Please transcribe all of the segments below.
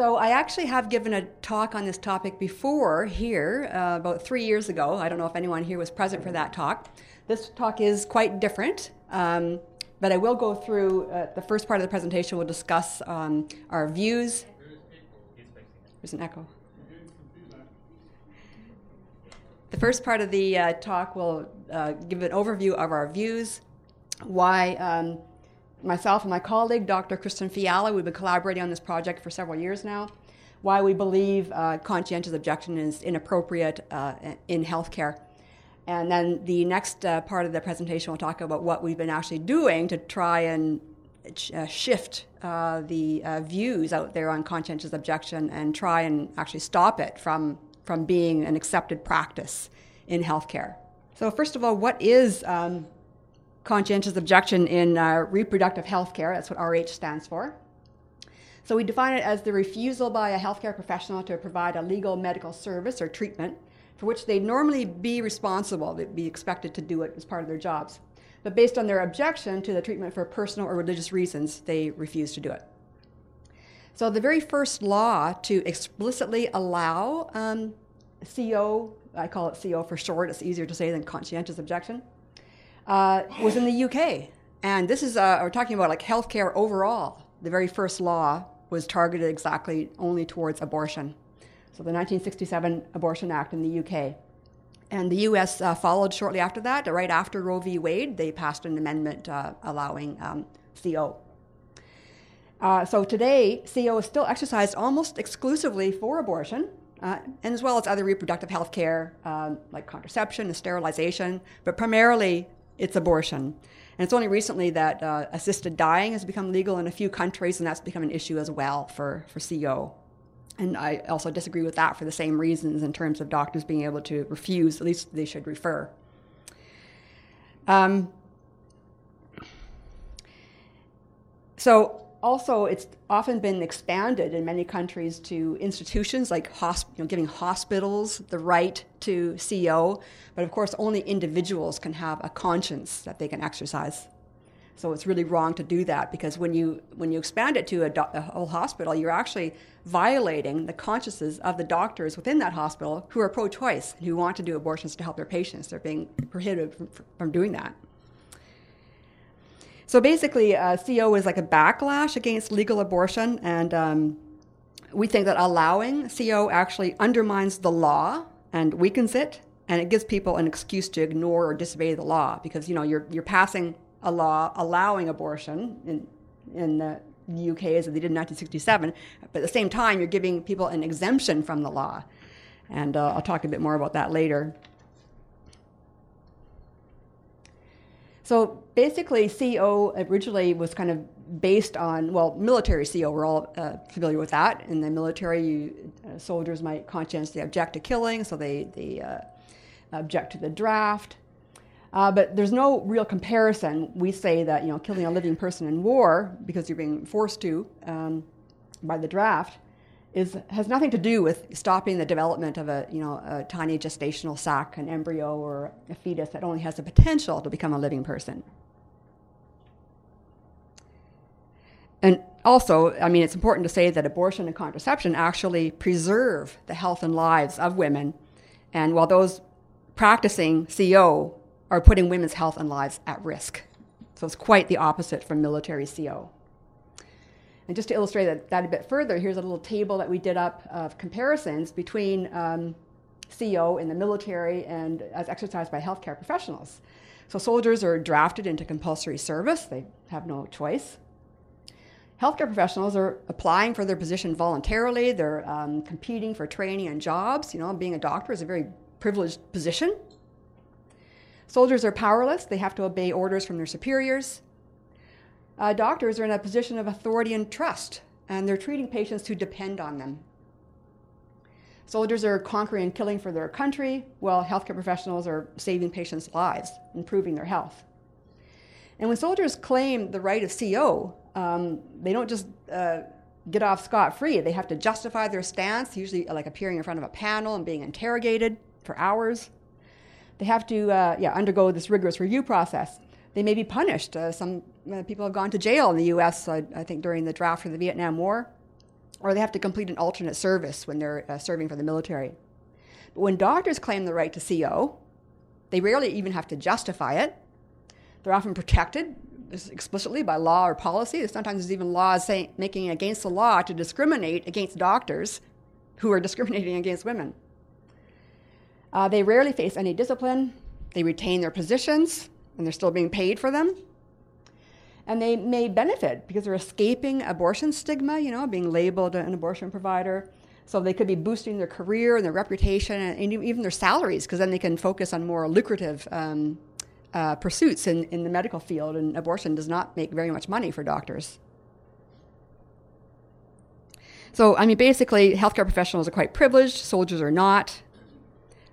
So, I actually have given a talk on this topic before here, uh, about three years ago. I don't know if anyone here was present for that talk. This talk is quite different, um, but I will go through uh, the first part of the presentation. We'll discuss um, our views. There's an echo. The first part of the uh, talk will uh, give an overview of our views, why um, myself and my colleague, Dr. Christian Fiala, we've been collaborating on this project for several years now, why we believe uh, conscientious objection is inappropriate uh, in healthcare. And then the next uh, part of the presentation will talk about what we've been actually doing to try and uh, shift uh, the uh, views out there on conscientious objection and try and actually stop it from, from being an accepted practice in healthcare. So, first of all, what is um, conscientious objection in uh, reproductive health care. That's what RH stands for. So we define it as the refusal by a healthcare professional to provide a legal medical service or treatment for which they'd normally be responsible, they'd be expected to do it as part of their jobs. But based on their objection to the treatment for personal or religious reasons, they refuse to do it. So the very first law to explicitly allow um, CO, I call it CO for short, it's easier to say than conscientious objection, uh, was in the UK. And this is, uh, we're talking about like healthcare overall. The very first law was targeted exactly only towards abortion. So the 1967 Abortion Act in the UK. And the US uh, followed shortly after that. Right after Roe v. Wade, they passed an amendment uh, allowing um, CO. Uh, so today, CO is still exercised almost exclusively for abortion, uh, and as well as other reproductive health care um, like contraception and sterilization, but primarily it's abortion. And it's only recently that uh, assisted dying has become legal in a few countries, and that's become an issue as well for, for CO. And I also disagree with that for the same reasons in terms of doctors being able to refuse, at least they should refer. Um, so also it's often been expanded in many countries to institutions like hosp- you know, giving hospitals the right to CO, but of course only individuals can have a conscience that they can exercise. So it's really wrong to do that because when you when you expand it to a, do- a whole hospital, you're actually violating the consciences of the doctors within that hospital who are pro-choice and who want to do abortions to help their patients. They're being prohibited from, from doing that. So basically, uh, CO is like a backlash against legal abortion, and um, we think that allowing CO actually undermines the law and weakens it, and it gives people an excuse to ignore or disobey the law because you know you're you're passing a law allowing abortion in in the UK as they did in 1967, but at the same time you're giving people an exemption from the law, and uh, I'll talk a bit more about that later. So basically, CO originally was kind of based on, well, military CO, we're all uh, familiar with that. In the military, you, uh, soldiers might conscientiously object to killing, so they, they uh, object to the draft. Uh, but there's no real comparison. We say that, you know, killing a living person in war, because you're being forced to um, by the draft, is, has nothing to do with stopping the development of a, you know, a tiny gestational sac, an embryo, or a fetus that only has the potential to become a living person. And also, I mean, it's important to say that abortion and contraception actually preserve the health and lives of women. And while those practicing CO are putting women's health and lives at risk. So it's quite the opposite from military CO. And just to illustrate that, that a bit further, here's a little table that we did up of comparisons between um, CO in the military and as exercised by healthcare professionals. So soldiers are drafted into compulsory service, they have no choice. Healthcare professionals are applying for their position voluntarily, they're um, competing for training and jobs. You know, being a doctor is a very privileged position. Soldiers are powerless, they have to obey orders from their superiors uh, doctors are in a position of authority and trust, and they're treating patients who depend on them. Soldiers are conquering and killing for their country, while healthcare professionals are saving patients' lives, improving their health. And when soldiers claim the right of CO, um, they don't just uh, get off scot free. They have to justify their stance, usually like appearing in front of a panel and being interrogated for hours. They have to uh, yeah, undergo this rigorous review process. They may be punished. Uh, some people have gone to jail in the U.S., I think, during the draft of the Vietnam War or they have to complete an alternate service when they're uh, serving for the military. But when doctors claim the right to CO, they rarely even have to justify it. They're often protected explicitly by law or policy. Sometimes there's even laws saying, making it against the law to discriminate against doctors who are discriminating against women. Uh, they rarely face any discipline. They retain their positions, and they're still being paid for them and they may benefit because they're escaping abortion stigma, you know, being labeled an abortion provider. So they could be boosting their career and their reputation and even their salaries because then they can focus on more lucrative um, uh, pursuits in, in the medical field. And abortion does not make very much money for doctors. So, I mean, basically, healthcare professionals are quite privileged, soldiers are not.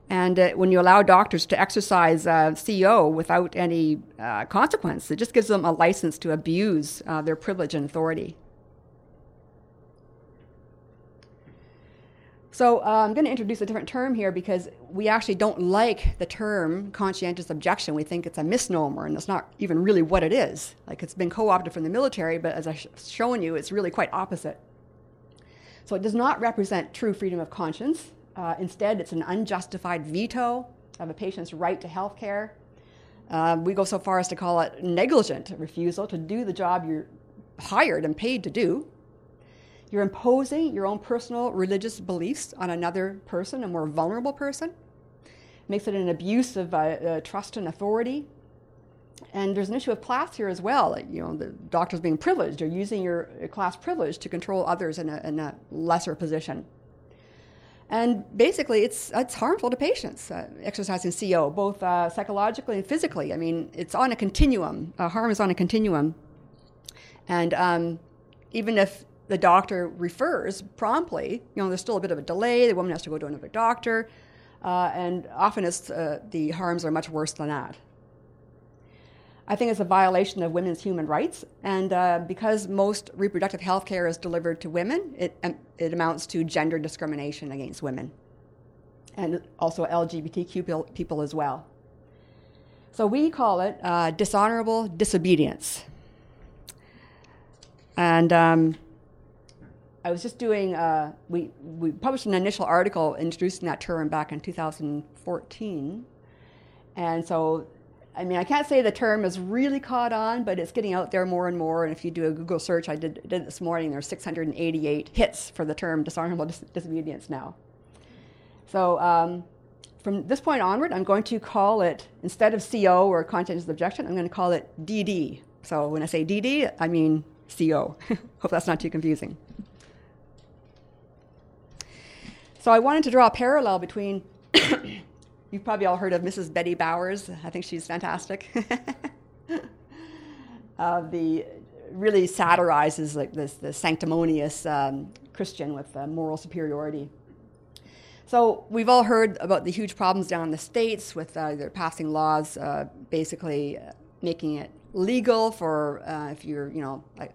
And uh, when you allow doctors to exercise uh, CO without any uh, consequence, it just gives them a license to abuse uh, their privilege and authority. So uh, I'm going to introduce a different term here because we actually don't like the term conscientious objection. We think it's a misnomer and it's not even really what it is. Like it's been co opted from the military, but as I've shown you, it's really quite opposite. So it does not represent true freedom of conscience. Uh, instead, it's an unjustified veto of a patient's right to health care. Uh, we go so far as to call it negligent refusal to do the job you're hired and paid to do. You're imposing your own personal religious beliefs on another person, a more vulnerable person. Makes it an abuse of uh, uh trust and authority. And there's an issue of class here as well. You know, the doctors being privileged or using your class privilege to control others in a, in a lesser position. And basically, it's, it's harmful to patients, uh, exercising CO, both uh, psychologically and physically. I mean, it's on a continuum. Uh, harm is on a continuum. And um, even if the doctor refers promptly, you know, there's still a bit of a delay. The woman has to go to another doctor. Uh, and often it's, uh, the harms are much worse than that. I think it's a violation of women's human rights. And uh, because most reproductive health care is delivered to women, it, um, it amounts to gender discrimination against women and also LGBTQ people as well. So we call it uh, dishonorable disobedience. And um, I was just doing, uh, we, we published an initial article introducing that term back in 2014. And so I mean, I can't say the term is really caught on, but it's getting out there more and more. And if you do a Google search, I did, did this morning, there's 688 hits for the term dishonorable dis- disobedience now. So um, from this point onward, I'm going to call it, instead of CO or conscientious objection, I'm going to call it DD. So when I say DD, I mean CO. Hope that's not too confusing. So I wanted to draw a parallel between You've probably all heard of Mrs. Betty Bowers. I think she's fantastic. uh, the really satirizes like this the sanctimonious um, Christian with uh, moral superiority. So we've all heard about the huge problems down in the states with uh, they're passing laws, uh, basically uh, making it legal for uh, if you're you know like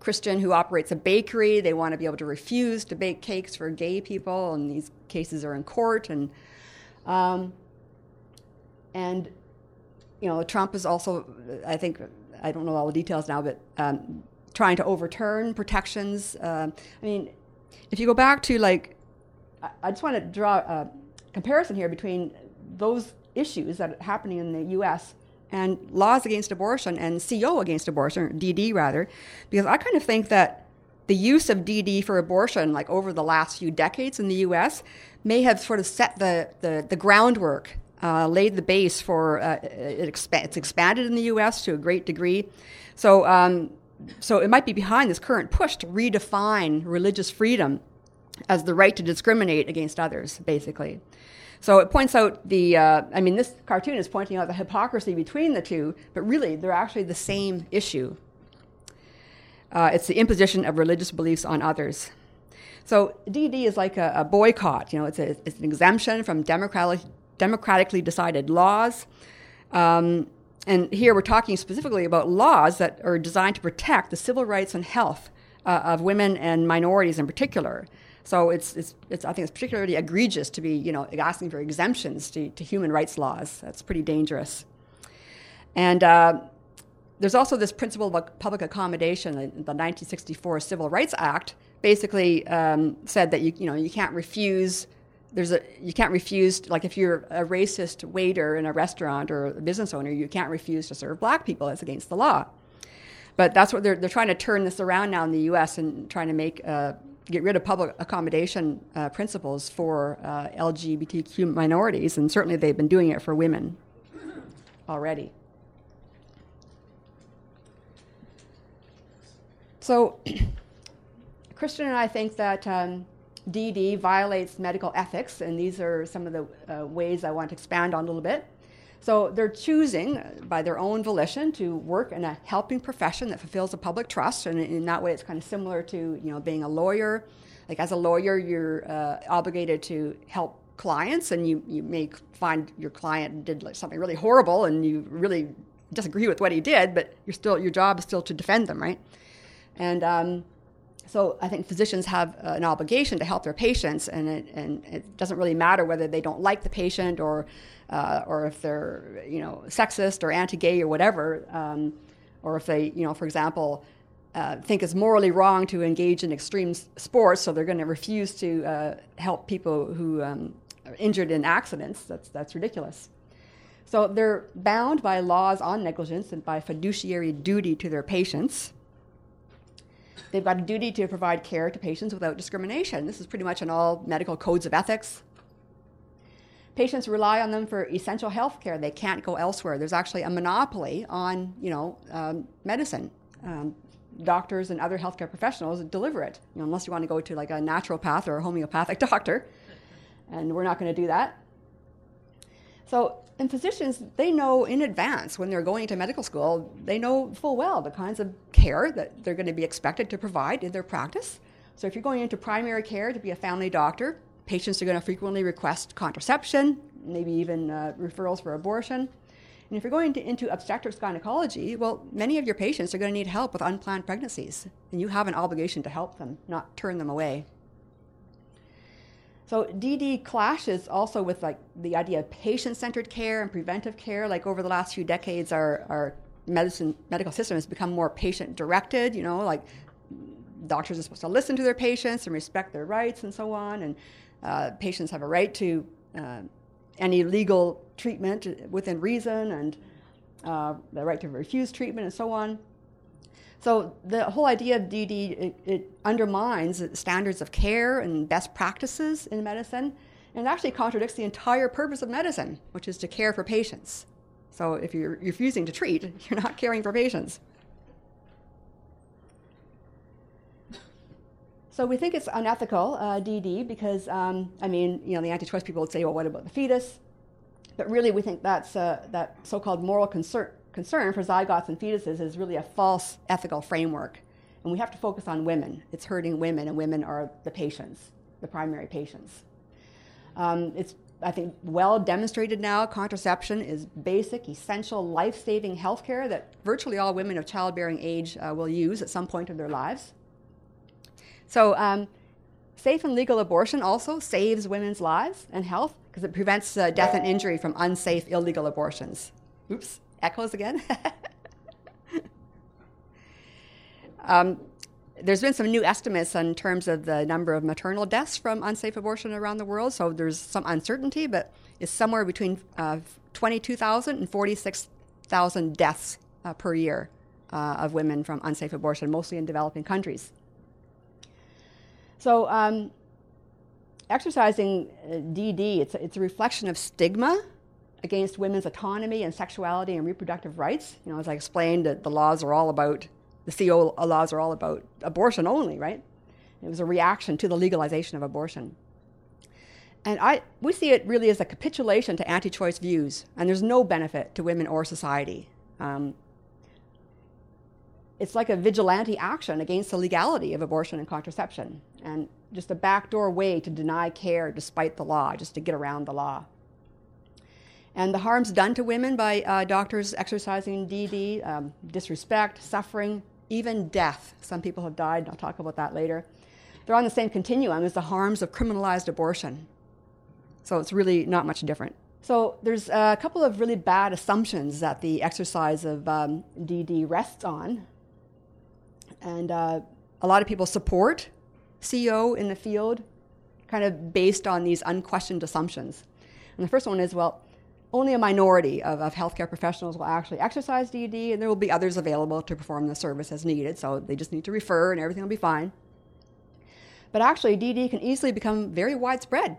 Christian who operates a bakery, they want to be able to refuse to bake cakes for gay people, and these cases are in court and um, and, you know, Trump is also, I think, I don't know all the details now, but um, trying to overturn protections. Uh, I mean, if you go back to like, I just want to draw a comparison here between those issues that are happening in the U.S. and laws against abortion and CO against abortion, or DD rather, because I kind of think that the use of DD for abortion, like over the last few decades in the U.S., may have sort of set the, the, the groundwork, uh, laid the base for uh, it it's expanded in the U.S. to a great degree. So, um, so it might be behind this current push to redefine religious freedom as the right to discriminate against others, basically. So it points out the, uh, I mean, this cartoon is pointing out the hypocrisy between the two, but really they're actually the same issue. Uh, it's the imposition of religious beliefs on others. So DD is like a, a boycott. You know, it's, a, it's an exemption from democratic, democratically decided laws. Um, and here we're talking specifically about laws that are designed to protect the civil rights and health uh, of women and minorities in particular. So it's, it's, it's, I think it's particularly egregious to be, you know, asking for exemptions to, to human rights laws. That's pretty dangerous. And uh, there's also this principle of public accommodation. In the 1964 Civil Rights Act basically um, said that you, you know, you can't refuse there's a you can't refuse like if you're a racist waiter in a restaurant or a business owner you can't refuse to serve black people. It's against the law. But that's what they're, they're trying to turn this around now in the us and trying to make uh, get rid of public accommodation uh, principles for uh, lgbtq minorities. And certainly they've been doing it for women already. So christian and i think that um, DD violates medical ethics, and these are some of the uh, ways I want to expand on a little bit. So they're choosing uh, by their own volition to work in a helping profession that fulfills a public trust, and in that way, it's kind of similar to you know being a lawyer. Like as a lawyer, you're uh, obligated to help clients, and you you may find your client did like something really horrible, and you really disagree with what he did, but you're still your job is still to defend them, right? And um, so I think physicians have uh, an obligation to help their patients, and it, and it doesn't really matter whether they don't like the patient or, uh, or if they're you know sexist or anti-gay or whatever, um, or if they you know for example uh, think it's morally wrong to engage in extreme sports, so they're going to refuse to uh, help people who um, are injured in accidents. That's that's ridiculous. So they're bound by laws on negligence and by fiduciary duty to their patients. They've got a duty to provide care to patients without discrimination. This is pretty much in all medical codes of ethics. Patients rely on them for essential health care. They can't go elsewhere. There's actually a monopoly on, you know, um, medicine. Um, doctors and other healthcare professionals deliver it, you know, unless you want to go to like a naturopath or a homeopathic doctor. And we're not going to do that. So and physicians, they know in advance when they're going to medical school, they know full well the kinds of care that they're going to be expected to provide in their practice. So if you're going into primary care to be a family doctor, patients are going to frequently request contraception, maybe even uh, referrals for abortion. And if you're going to, into obstetrics and gynecology, well, many of your patients are going to need help with unplanned pregnancies, and you have an obligation to help them, not turn them away. So DD clashes also with like the idea of patient-centered care and preventive care. Like over the last few decades, our, our medicine medical system has become more patient-directed. You know, like doctors are supposed to listen to their patients and respect their rights and so on, and uh, patients have a right to uh, any legal treatment within reason and uh, the right to refuse treatment and so on. So the whole idea of DD it, it undermines standards of care and best practices in medicine, and it actually contradicts the entire purpose of medicine, which is to care for patients. So if you're refusing to treat, you're not caring for patients. So we think it's unethical, uh, DD, because um, I mean, you know, the anti-choice people would say, well, what about the fetus? But really, we think that's uh, that so-called moral concern concern for zygotes and fetuses is really a false ethical framework. And we have to focus on women. It's hurting women, and women are the patients, the primary patients. Um, it's, I think, well demonstrated now contraception is basic, essential, life saving health care that virtually all women of childbearing age uh, will use at some point of their lives. So, um, safe and legal abortion also saves women's lives and health because it prevents uh, death and injury from unsafe, illegal abortions. Oops echoes again. um, there's been some new estimates in terms of the number of maternal deaths from unsafe abortion around the world, so there's some uncertainty, but it's somewhere between uh, 22,000 and 46,000 deaths uh, per year uh, of women from unsafe abortion, mostly in developing countries. So, um, exercising DD, uh, it's, it's a reflection of stigma against women's autonomy and sexuality and reproductive rights. You know, as I explained, the, the laws are all about, the CO laws are all about abortion only, right? It was a reaction to the legalization of abortion. And I, we see it really as a capitulation to anti choice views, and there's no benefit to women or society. Um, it's like a vigilante action against the legality of abortion and contraception, and just a backdoor way to deny care despite the law, just to get around the law. And the harms done to women by uh, doctors exercising DD, um, disrespect, suffering, even death. Some people have died, and I'll talk about that later. They're on the same continuum as the harms of criminalized abortion. So it's really not much different. So there's a couple of really bad assumptions that the exercise of um, DD rests on. And uh, a lot of people support CO in the field, kind of based on these unquestioned assumptions. And the first one is well, only a minority of, of healthcare professionals will actually exercise DD, and there will be others available to perform the service as needed, so they just need to refer and everything will be fine. But actually, DD can easily become very widespread,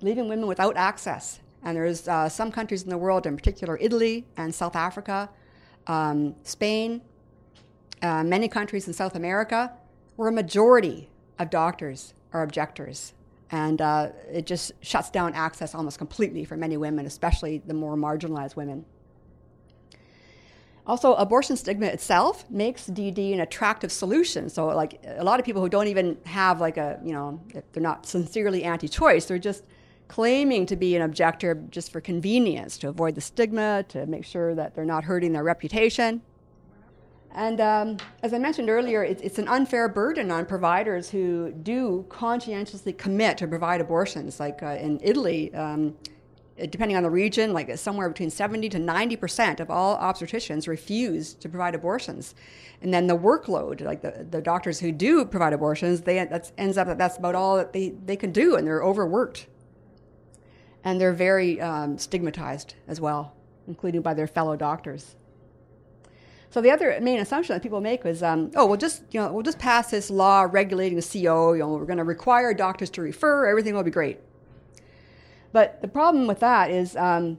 leaving women without access. And there's uh, some countries in the world, in particular Italy and South Africa, um, Spain, uh, many countries in South America, where a majority of doctors are objectors and uh, it just shuts down access almost completely for many women, especially the more marginalized women. Also, abortion stigma itself makes DD an attractive solution. So, like a lot of people who don't even have like a, you know, they're not sincerely anti-choice, they're just claiming to be an objector just for convenience, to avoid the stigma, to make sure that they're not hurting their reputation. And um, as I mentioned earlier, it's, it's, an unfair burden on providers who do conscientiously commit to provide abortions. Like uh, in Italy, um, depending on the region, like somewhere between 70 to 90 percent of all obstetricians refuse to provide abortions. And then the workload, like the, the doctors who do provide abortions, they that ends up that that's about all that they, they can do, and they're overworked. And they're very um, stigmatized as well, including by their fellow doctors. So the other main assumption that people make was, um, oh, we'll just you know we'll just pass this law regulating the CO. You know, we're going to require doctors to refer. Everything will be great. But the problem with that is, um,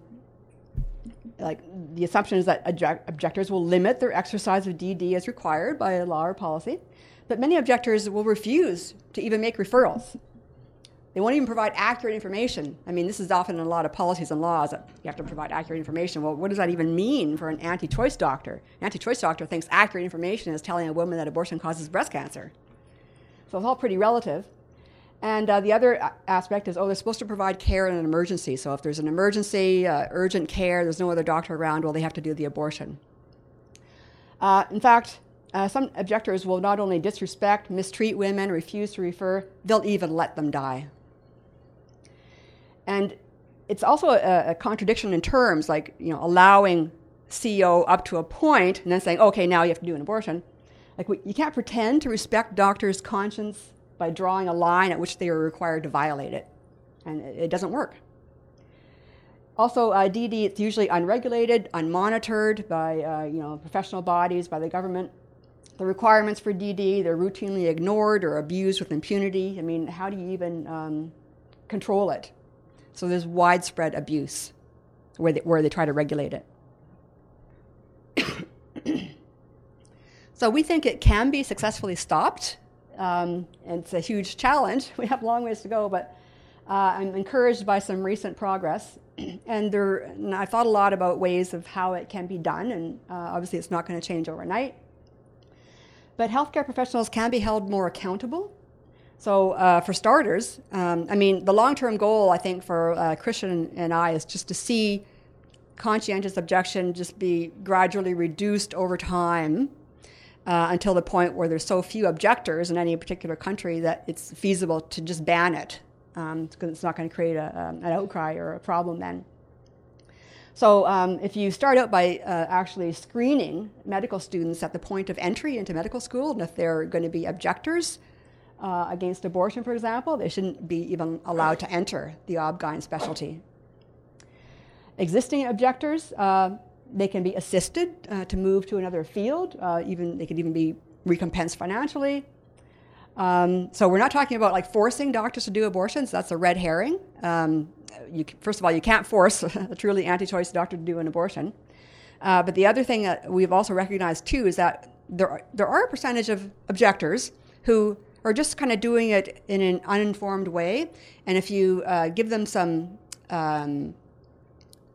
like the assumption is that objectors will limit their exercise of DD as required by law or policy. But many objectors will refuse to even make referrals. They won't even provide accurate information. I mean, this is often in a lot of policies and laws that you have to provide accurate information. Well, what does that even mean for an anti choice doctor? An anti choice doctor thinks accurate information is telling a woman that abortion causes breast cancer. So it's all pretty relative. And uh, the other aspect is, oh, they're supposed to provide care in an emergency. So if there's an emergency, uh, urgent care, there's no other doctor around, well, they have to do the abortion. Uh, in fact, uh, some objectors will not only disrespect, mistreat women, refuse to refer, they'll even let them die. And it's also a, a, contradiction in terms, like you know, allowing CO up to a point and then saying, okay, now you have to do an abortion. Like we, you can't pretend to respect doctors' conscience by drawing a line at which they are required to violate it, and it, it doesn't work. Also, uh, DD it's usually unregulated, unmonitored by uh, you know professional bodies, by the government. The requirements for DD they're routinely ignored or abused with impunity. I mean, how do you even um, control it? So there's widespread abuse where they, where they try to regulate it. so we think it can be successfully stopped. Um, it's a huge challenge. We have long ways to go, but uh, I'm encouraged by some recent progress. and there, and I thought a lot about ways of how it can be done, and uh, obviously it's not going to change overnight. But healthcare professionals can be held more accountable so, uh, for starters, um, I mean, the long term goal, I think, for uh, Christian and I is just to see conscientious objection just be gradually reduced over time uh, until the point where there's so few objectors in any particular country that it's feasible to just ban it because um, it's not going to create a, um, an outcry or a problem then. So, um, if you start out by uh, actually screening medical students at the point of entry into medical school, and if they're going to be objectors, uh, against abortion, for example, they shouldn't be even allowed to enter the OB/GYN specialty. Existing objectors, uh, they can be assisted uh, to move to another field. Uh, even they could even be recompensed financially. Um, so we're not talking about like forcing doctors to do abortions. That's a red herring. Um, you, first of all, you can't force a truly anti-choice doctor to do an abortion. Uh, but the other thing that we've also recognized too is that there are, there are a percentage of objectors who or just kind of doing it in an uninformed way. And if you uh, give them some um,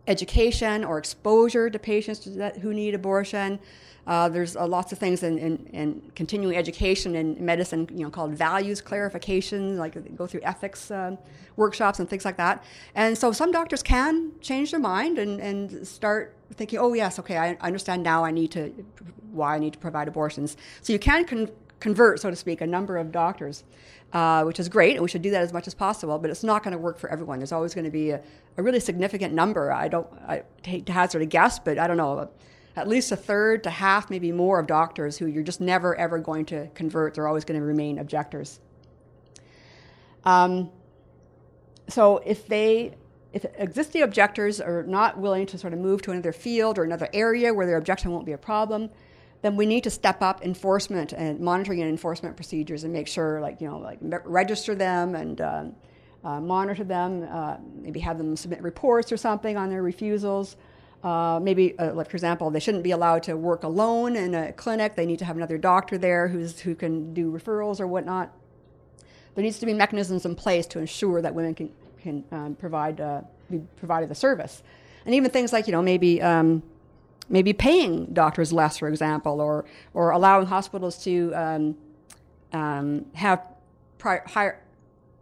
education or exposure to patients that, who need abortion. Uh, there's uh, lots of things in, in, in, continuing education in medicine, you know, called values clarification, like go through ethics uh, workshops and things like that. And so some doctors can change their mind and, and start thinking, oh yes, okay, I understand now. I need to why I need to provide abortions. So you can con- convert, so to speak, a number of doctors, uh, which is great, and we should do that as much as possible. But it's not going to work for everyone. There's always going to be a, a really significant number. I don't I hate to hazard a guess, but I don't know at least a third to half, maybe more, of doctors who you're just never ever going to convert. They're always going to remain objectors. Um, so if they if existing objectors are not willing to sort of move to another field or another area where their objection won't be a problem, then we need to step up enforcement and monitoring and enforcement procedures and make sure, like you know, like register them and uh, uh, monitor them. Uh, maybe have them submit reports or something on their refusals. Uh, maybe, uh, like for example, they shouldn't be allowed to work alone in a clinic. They need to have another doctor there who's, who can do referrals or whatnot. There needs to be mechanisms in place to ensure that women can, can um, provide uh, be provided the service, and even things like you know maybe um, maybe paying doctors less, for example, or or allowing hospitals to um, um have pri- higher,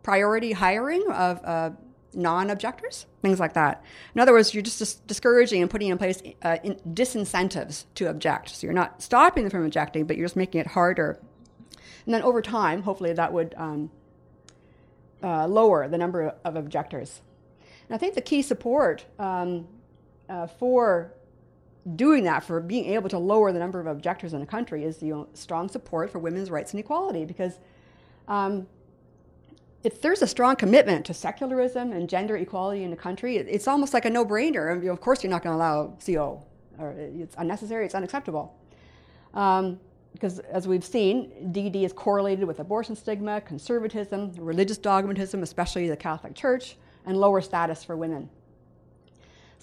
priority hiring of uh, non-objectors, things like that. In other words, you're just dis- discouraging and putting in place uh, in disincentives to object. So you're not stopping them from objecting, but you're just making it harder. And then over time, hopefully, that would um, uh, lower the number of objectors. And I think the key support um, uh, for doing that, for being able to lower the number of objectors in the country, is you know, strong support for women's rights and equality because. Um, if there's a strong commitment to secularism and gender equality in the country, it's almost like a no-brainer. of course, you're not going to allow CO, or it's unnecessary, it's unacceptable. Um, because as we've seen, DD is correlated with abortion stigma, conservatism, religious dogmatism, especially the Catholic Church, and lower status for women.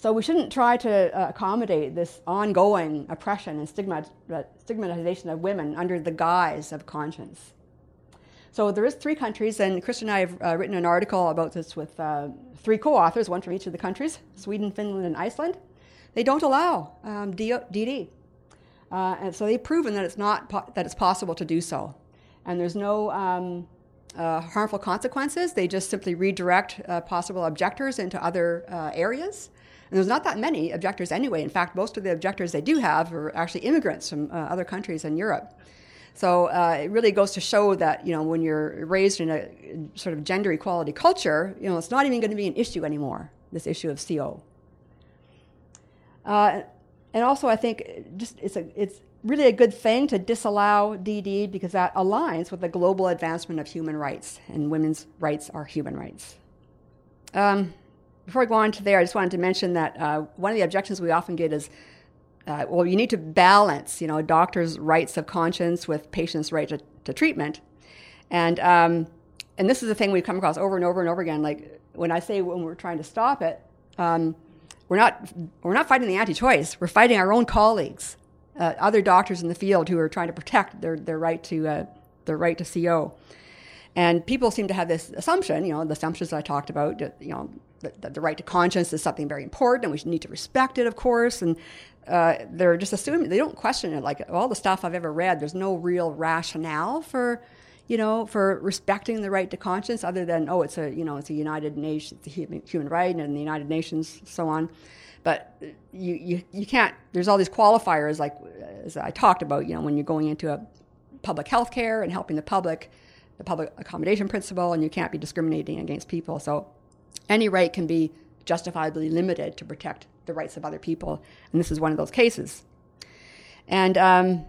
So we shouldn't try to uh, accommodate this ongoing oppression and stigmatization of women under the guise of conscience. So there is three countries, and Chris and I have uh, written an article about this with uh, three co-authors, one from each of the countries, Sweden, Finland, and Iceland. They don't allow um, DD, uh, and so they've proven that it's not po- that it's possible to do so, and there's no um, uh, harmful consequences. They just simply redirect uh, possible objectors into other uh, areas. And there's not that many objectors anyway. In fact, most of the objectors they do have are actually immigrants from other countries in Europe. So uh, it really goes to show that you know when you're raised in a sort of gender equality culture, you know it's not even going to be an issue anymore. This issue of CO. Uh, and also, I think just it's a it's really a good thing to disallow DD because that aligns with the global advancement of human rights, and women's rights are human rights. Um, before I go on to there, I just wanted to mention that uh, one of the objections we often get is uh, well, you need to balance, you know, a doctor's rights of conscience with patients' right to, to treatment. And, um, and this is the thing we come across over and over and over again. Like when I say when we're trying to stop it, um, we're, not, we're not fighting the anti choice, we're fighting our own colleagues, uh, other doctors in the field who are trying to protect their, their, right, to, uh, their right to CO. And people seem to have this assumption, you know, the assumptions I talked about, you know, the right to conscience is something very important and we need to respect it, of course. And uh, they're just assuming they don't question it. Like all the stuff I've ever read, there's no real rationale for, you know, for respecting the right to conscience, other than oh, it's a you know it's a United Nations human, human right and the United Nations so on. But you, you you can't. There's all these qualifiers like as I talked about. You know, when you're going into a public health care and helping the public, the public accommodation principle, and you can't be discriminating against people. So any right can be justifiably limited to protect the rights of other people. And this is one of those cases. And um,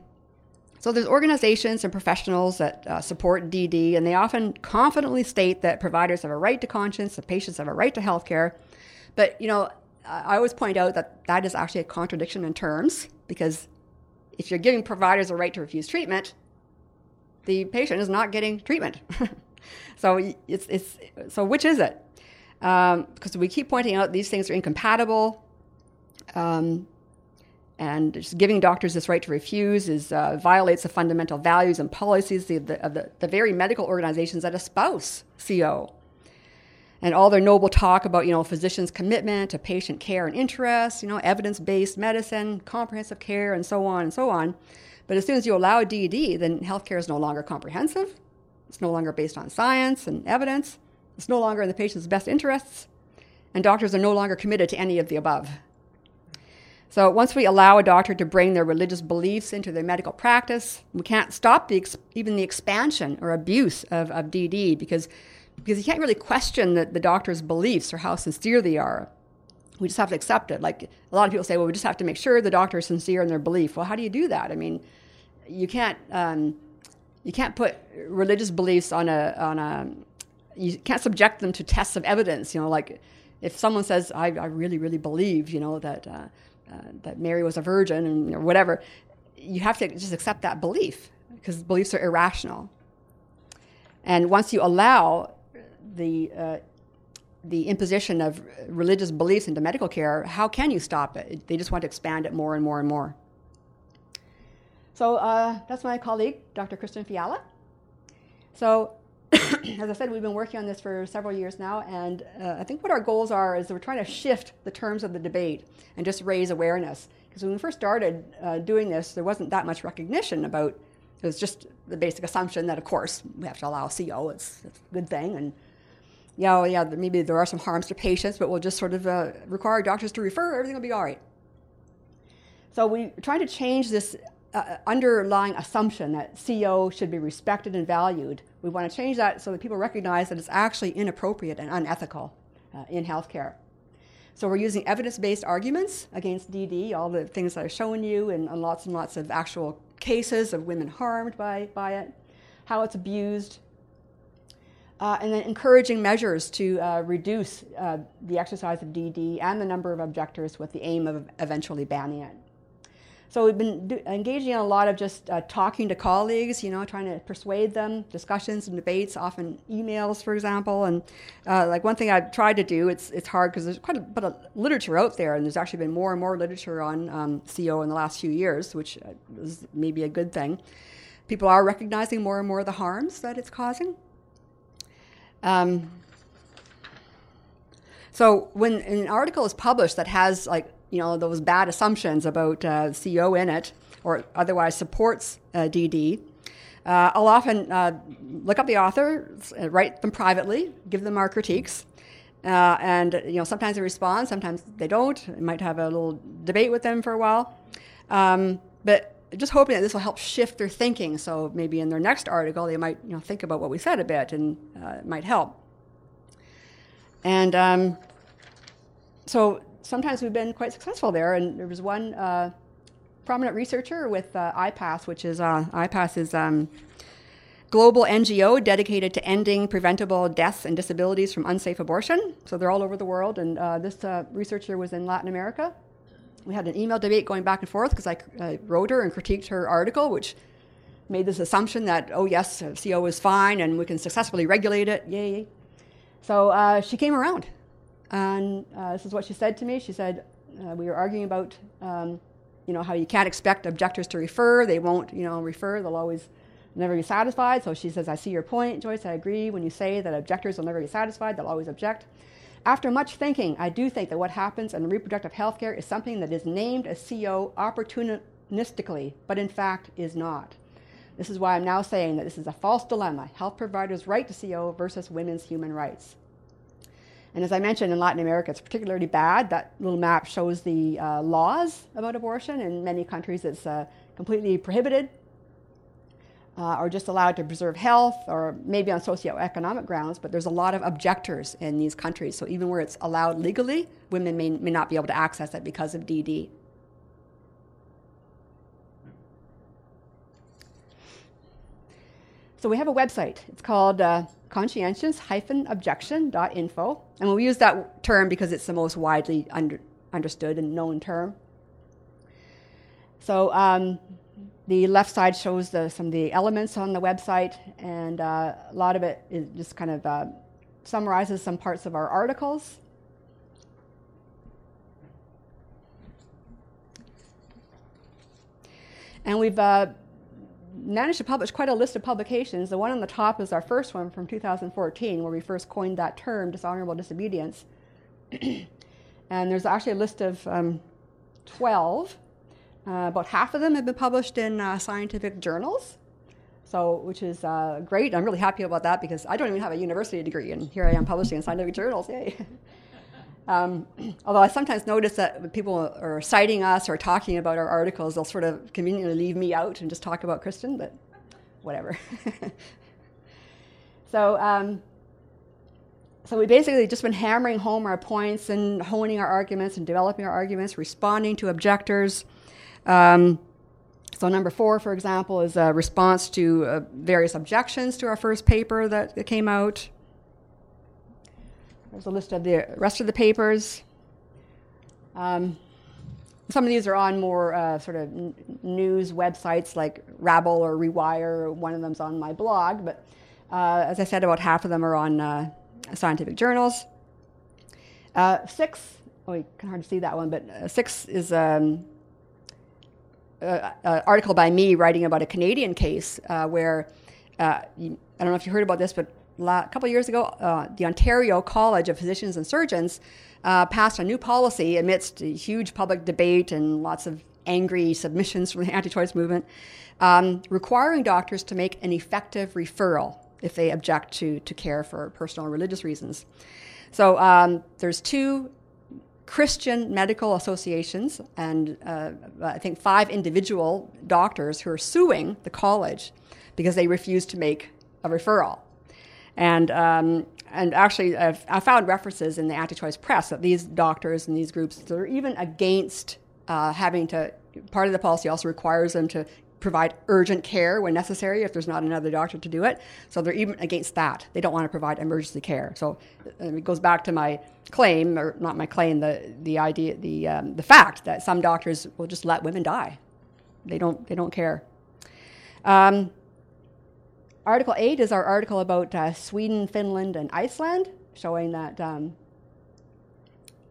so there's organizations and professionals that uh, support DD, and they often confidently state that providers have a right to conscience, that patients have a right to health care. But, you know, I always point out that that is actually a contradiction in terms, because if you're giving providers a right to refuse treatment, the patient is not getting treatment. so it's, it's so which is it? Because um, we keep pointing out these things are incompatible. Um, and just giving doctors this right to refuse is uh, violates the fundamental values and policies of, the, of the, the, very medical organizations that espouse CO. and all their noble talk about you know physicians' commitment to patient care and interest, you know evidence-based medicine, comprehensive care, and so on and so on. But as soon as you allow DD, then healthcare is no longer comprehensive. It's no longer based on science and evidence. It's no longer in the patient's best interests, and doctors are no longer committed to any of the above. So once we allow a doctor to bring their religious beliefs into their medical practice, we can't stop the ex- even the expansion or abuse of, of DD because because you can't really question the, the doctor's beliefs or how sincere they are. We just have to accept it. Like a lot of people say, well, we just have to make sure the doctor is sincere in their belief. Well, how do you do that? I mean, you can't um, you can't put religious beliefs on a on a you can't subject them to tests of evidence. You know, like if someone says, I, I really really believe, you know, that uh, uh, that Mary was a virgin and or whatever, you have to just accept that belief because beliefs are irrational. And once you allow the uh, the imposition of religious beliefs into medical care, how can you stop it? They just want to expand it more and more and more. So uh, that's my colleague, Dr. Christian Fiala. So, as I said, we've been working on this for several years now, and uh, I think what our goals are is we're trying to shift the terms of the debate and just raise awareness. Because when we first started uh, doing this, there wasn't that much recognition about. It was just the basic assumption that, of course, we have to allow CO. It's, it's a good thing, and yeah, yeah, maybe there are some harms to patients, but we'll just sort of uh, require doctors to refer, everything will be all right. So we're trying to change this uh, underlying assumption that CO should be respected and valued. We want to change that so that people recognize that it's actually inappropriate and unethical uh, in healthcare. So we're using evidence-based arguments against DD, all the things that I've shown you, and, and lots and lots of actual cases of women harmed by, by it, how it's abused, uh, and then encouraging measures to uh, reduce uh, the exercise of DD and the number of objectors with the aim of eventually banning it. So we've been do- engaging in a lot of just uh, talking to colleagues, you know, trying to persuade them, discussions and debates, often emails, for example. And uh, like one thing I've tried to do, it's it's hard because there's quite a bit of literature out there, and there's actually been more and more literature on um, CO in the last few years, which uh, is maybe a good thing. People are recognizing more and more the harms that it's causing. Um, so when an article is published that has like you know those bad assumptions about uh, CO in it, or otherwise supports uh, DD, uh, I'll often uh, look up the author, uh, write them privately, give them our critiques, uh, and you know sometimes they respond, sometimes they don't. I might have a little debate with them for a while, um, but just hoping that this will help shift their thinking. So maybe in their next article, they might you know think about what we said a bit, and it might help. And um, so sometimes we've been quite successful there. And there was one uh, prominent researcher with uh, IPAS, which is uh, IPAS is um, global NGO dedicated to ending preventable deaths and disabilities from unsafe abortion. So they're all over the world, and uh, this uh, researcher was in Latin America we had an email debate going back and forth because I, I, wrote her and critiqued her article, which made this assumption that, oh, yes, CO is fine and we can successfully regulate it. Yay. So uh, she came around. And uh, this is what she said to me. She said, uh, we were arguing about, um, you know, how you can't expect objectors to refer. They won't, you know, refer. They'll always never be satisfied. So she says, I see your point, Joyce. I agree when you say that objectors will never be satisfied. They'll always object. After much thinking, I do think that what happens in reproductive health care is something that is named as CO opportunistically, but in fact is not. This is why I'm now saying that this is a false dilemma health providers' right to CO versus women's human rights. And as I mentioned, in Latin America, it's particularly bad. That little map shows the uh, laws about abortion. In many countries, it's uh, completely prohibited uh, or just allowed to preserve health or maybe on socioeconomic grounds, but there's a lot of objectors in these countries. So even where it's allowed legally, women may, may not be able to access it because of DD. So we have a website. It's called uh, conscientious-objection.info. And we use that term because it's the most widely under, understood and known term. So um, the left side shows the, some of the elements on the website, and uh, a lot of it is just kind of uh, summarizes some parts of our articles. And we've uh, managed to publish quite a list of publications. The one on the top is our first one from 2014, where we first coined that term, dishonorable disobedience. and there's actually a list of um, 12. Uh, about half of them have been published in uh, scientific journals, so which is uh, great. I'm really happy about that because I don't even have a university degree, and here I am publishing in scientific journals. Yay! Um, although I sometimes notice that when people are citing us or talking about our articles, they'll sort of conveniently leave me out and just talk about Christian, but whatever. so, um, so we basically just been hammering home our points and honing our arguments and developing our arguments, responding to objectors. Um, so number four, for example, is a response to uh, various objections to our first paper that came out. There's a list of the rest of the papers. Um, some of these are on more uh, sort of n- news websites like Rabble or Rewire. One of them's on my blog, but uh, as I said, about half of them are on uh, scientific journals. Uh, six, oh, you can hardly see that one, but uh, six is um, an article by me writing about a Canadian case uh, where you, I don't know if you heard about this, but a couple years ago, uh, the Ontario College of Physicians and Surgeons uh, passed a new policy amidst huge public debate and lots of angry submissions from the anti choice movement, um, requiring doctors to make an effective referral if they object to, to care for personal or religious reasons. So um, there's two Christian medical associations and uh, I think five individual doctors who are suing the college because they refuse to make a referral. And, um, and actually, I've, I found references in the anti choice press that these doctors and these groups are even against uh, having to, part of the policy also requires them to provide urgent care when necessary if there's not another doctor to do it. So they're even against that. They don't want to provide emergency care. So uh, it goes back to my claim, or not my claim, the, the idea, the, um, the fact that some doctors will just let women die. They don't, they don't care. Um, Article 8 is our article about uh, Sweden, Finland, and Iceland, showing that um,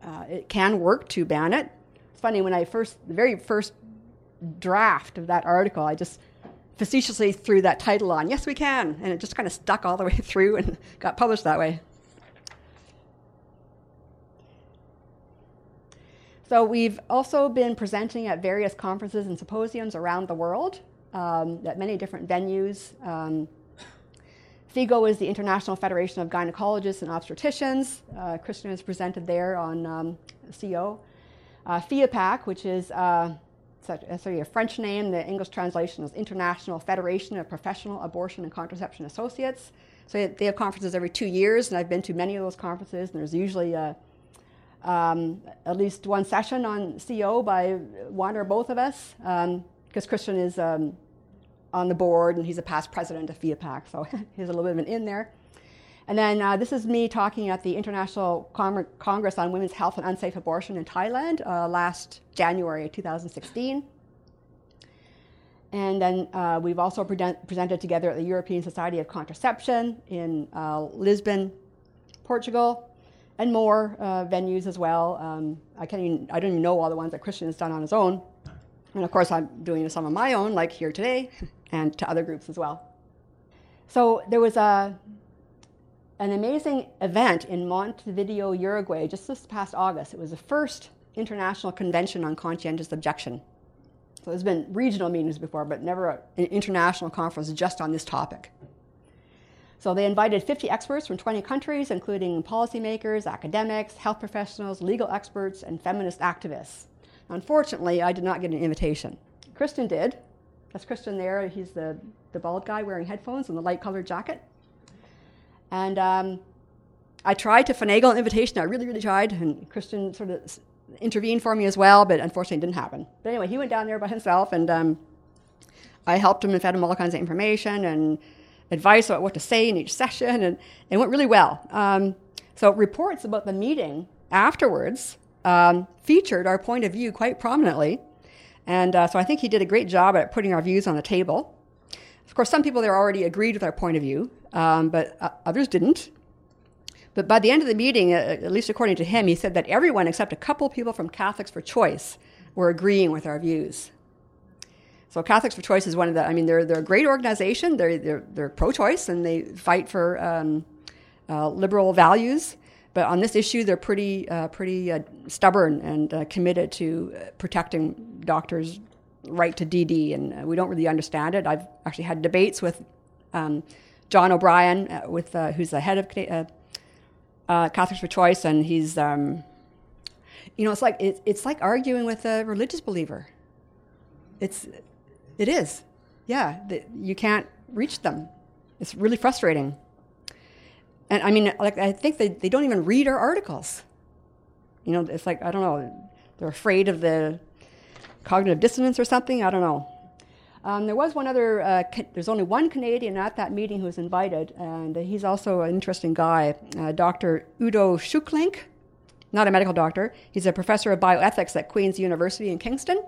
uh, it can work to ban it. It's funny, when I first, the very first draft of that article, I just facetiously threw that title on, Yes, we can, and it just kind of stuck all the way through and got published that way. So, we've also been presenting at various conferences and symposiums around the world um, at many different venues. Um, FIGO is the International Federation of Gynecologists and Obstetricians. Uh, Christian is presented there on um, CO. Uh, FIAPAC, which is uh, such, uh, sorry, a French name, the English translation is International Federation of Professional Abortion and Contraception Associates. So they have conferences every two years, and I've been to many of those conferences, and there's usually a, um, at least one session on CO by one or both of us, because um, Christian is um, on the board, and he's a past president of FIAPAC, so he's a little bit of an in there. And then uh, this is me talking at the International Con- Congress on Women's Health and Unsafe Abortion in Thailand uh, last January 2016. And then uh, we've also pre- presented together at the European Society of Contraception in uh, Lisbon, Portugal, and more uh, venues as well. Um, I, can't even, I don't even know all the ones that Christian has done on his own. And of course, I'm doing some of my own, like here today. and to other groups as well. So there was a, an amazing event in Montevideo, Uruguay, just this past August. It was the first international convention on conscientious objection. So there's been regional meetings before, but never an international conference just on this topic. So they invited 50 experts from 20 countries, including policymakers, academics, health professionals, legal experts, and feminist activists. Unfortunately, I did not get an invitation. Christian did, that's Christian there. He's the, the bald guy wearing headphones and the light colored jacket. And um, I tried to finagle an invitation. I really, really tried. And Christian sort of intervened for me as well, but unfortunately it didn't happen. But anyway, he went down there by himself, and um, I helped him and fed him all kinds of information and advice about what to say in each session, and it went really well. Um, so reports about the meeting afterwards um, featured our point of view quite prominently. And uh, so I think he did a great job at putting our views on the table. Of course, some people there already agreed with our point of view, um, but uh, others didn't. But by the end of the meeting, uh, at least according to him, he said that everyone except a couple people from Catholics for Choice were agreeing with our views. So Catholics for Choice is one of the. I mean, they're they're a great organization. They're they're, they're pro-choice and they fight for um, uh, liberal values. But on this issue, they're pretty uh, pretty uh, stubborn and uh, committed to protecting doctors' right to DD, and we don't really understand it. I've actually had debates with um, Jon O'Brien, uh, with who's the head of Catholics for Choice, and he's. Um, you know, it's like it, it's like arguing with a religious believer. It's it is. Yeah, the, you can't reach them. It's really frustrating. And I mean, like, I think they, they don't even read our articles. You know, it's like, I don't know, they're afraid of the cognitive dissonance or something. I don't know. Um, there was one other, uh, ca- there's only one Canadian at that meeting who was invited, and he's also an interesting guy, uh, Dr. Udo Schuklenk, not a medical doctor. He's a professor of bioethics at Queen's University in Kingston.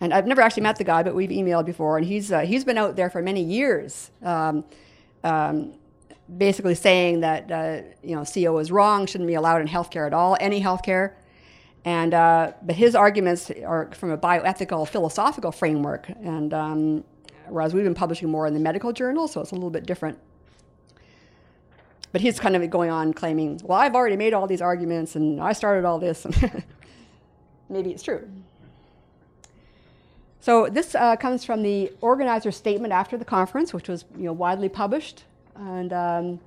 And I've never actually met the guy, but we've emailed before, and he's uh, he's been out there for many years, um, um, basically saying that uh, you know CO is wrong, shouldn't be allowed in healthcare at all, any healthcare. And uh, but his arguments are from a bioethical, philosophical framework, and um, whereas we've been publishing more in the medical journal, so it's a little bit different. But he's kind of going on claiming, well, I've already made all these arguments, and I started all this. Maybe it's true. So this uh, comes from the organizer's statement after the conference, which was you know, widely published. And, um,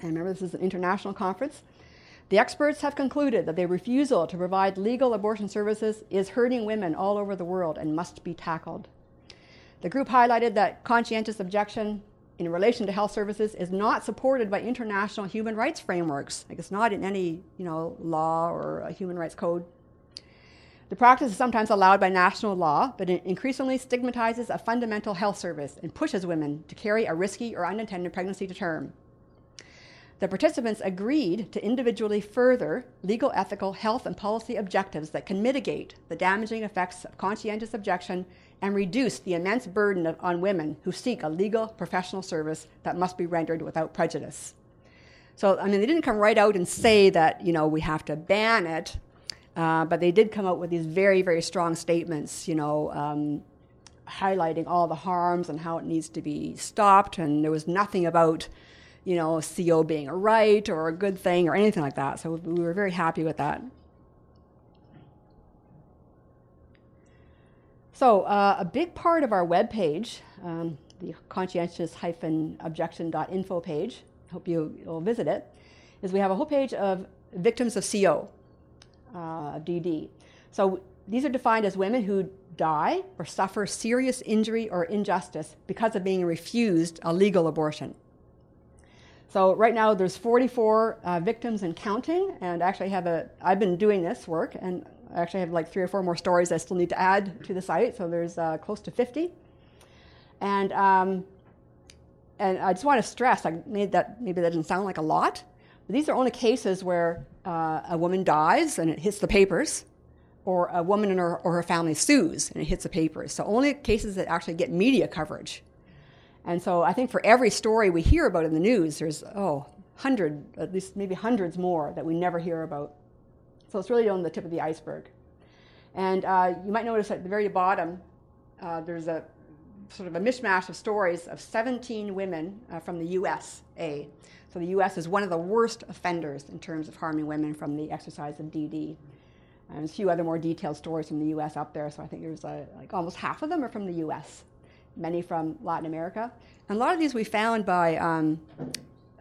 and remember, this is an international conference. The experts have concluded that the refusal to provide legal abortion services is hurting women all over the world and must be tackled. The group highlighted that conscientious objection in relation to health services is not supported by international human rights frameworks. Like it's not in any you know, law or a human rights code. The practice is sometimes allowed by national law, but it increasingly stigmatizes a fundamental health service and pushes women to carry a risky or unintended pregnancy to term. The participants agreed to individually further legal, ethical, health, and policy objectives that can mitigate the damaging effects of conscientious objection and reduce the immense burden of, on women who seek a legal professional service that must be rendered without prejudice. So, I mean, they didn't come right out and say that, you know, we have to ban it, uh, but they did come out with these very, very strong statements, you know, um, highlighting all the harms and how it needs to be stopped. And there was nothing about, you know, CO being a right or a good thing or anything like that. So we were very happy with that. So uh, a big part of our web page, um, the conscientious-objection.info page, hope you will visit it, is we have a whole page of victims of CO uh, DD. So these are defined as women who die or suffer serious injury or injustice because of being refused a legal abortion. So right now there's 44 uh, victims and counting, and actually have a. I've been doing this work, and I actually have like three or four more stories I still need to add to the site. So there's uh, close to 50, and um, and I just want to stress, I made that maybe that didn't sound like a lot, these are only cases where uh, a woman dies and it hits the papers, or a woman her, or her family sues and it hits the papers. So only cases that actually get media coverage. And so I think for every story we hear about in the news, there's, oh, hundred, at least maybe hundreds more that we never hear about. So it's really on the tip of the iceberg. And uh, you might notice at the very bottom, uh, there's a sort of a mishmash of stories of 17 women uh, from the USA. So the U.S. is one of the worst offenders in terms of harming women from the exercise of DD. And there's a few other more detailed stories from the U.S. up there. So I think there's uh, like almost half of them are from the U.S. Many from Latin America. And a lot of these we found by, um,